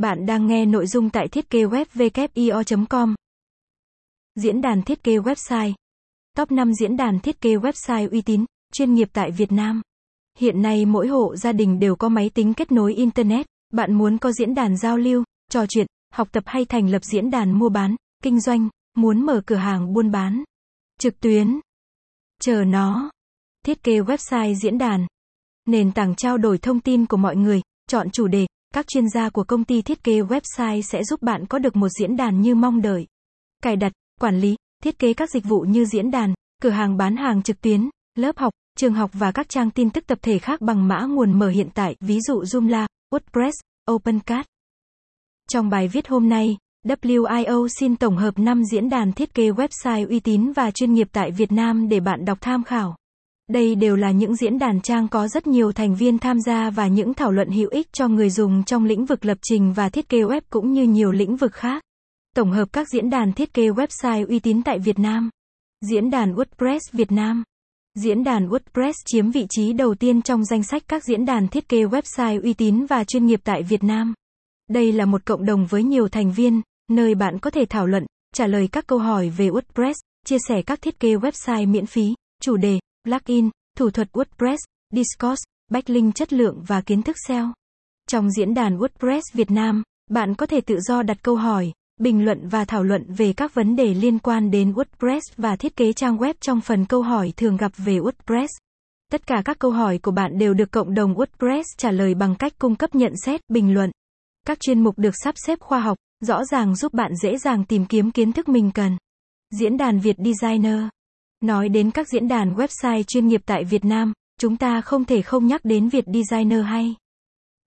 Bạn đang nghe nội dung tại thiết kế web com Diễn đàn thiết kế website. Top 5 diễn đàn thiết kế website uy tín, chuyên nghiệp tại Việt Nam. Hiện nay mỗi hộ gia đình đều có máy tính kết nối internet, bạn muốn có diễn đàn giao lưu, trò chuyện, học tập hay thành lập diễn đàn mua bán, kinh doanh, muốn mở cửa hàng buôn bán trực tuyến. Chờ nó. Thiết kế website diễn đàn. Nền tảng trao đổi thông tin của mọi người, chọn chủ đề, các chuyên gia của công ty thiết kế website sẽ giúp bạn có được một diễn đàn như mong đợi. Cài đặt, quản lý, thiết kế các dịch vụ như diễn đàn, cửa hàng bán hàng trực tuyến, lớp học, trường học và các trang tin tức tập thể khác bằng mã nguồn mở hiện tại, ví dụ Joomla, WordPress, OpenCAD. Trong bài viết hôm nay, WIO xin tổng hợp 5 diễn đàn thiết kế website uy tín và chuyên nghiệp tại Việt Nam để bạn đọc tham khảo. Đây đều là những diễn đàn trang có rất nhiều thành viên tham gia và những thảo luận hữu ích cho người dùng trong lĩnh vực lập trình và thiết kế web cũng như nhiều lĩnh vực khác. Tổng hợp các diễn đàn thiết kế website uy tín tại Việt Nam. Diễn đàn WordPress Việt Nam. Diễn đàn WordPress chiếm vị trí đầu tiên trong danh sách các diễn đàn thiết kế website uy tín và chuyên nghiệp tại Việt Nam. Đây là một cộng đồng với nhiều thành viên, nơi bạn có thể thảo luận, trả lời các câu hỏi về WordPress, chia sẻ các thiết kế website miễn phí, chủ đề, plugin, thủ thuật WordPress, Discourse, backlink chất lượng và kiến thức SEO. Trong diễn đàn WordPress Việt Nam, bạn có thể tự do đặt câu hỏi, bình luận và thảo luận về các vấn đề liên quan đến WordPress và thiết kế trang web trong phần câu hỏi thường gặp về WordPress. Tất cả các câu hỏi của bạn đều được cộng đồng WordPress trả lời bằng cách cung cấp nhận xét, bình luận. Các chuyên mục được sắp xếp khoa học, rõ ràng giúp bạn dễ dàng tìm kiếm kiến thức mình cần. Diễn đàn Việt Designer Nói đến các diễn đàn website chuyên nghiệp tại Việt Nam, chúng ta không thể không nhắc đến Việt Designer hay.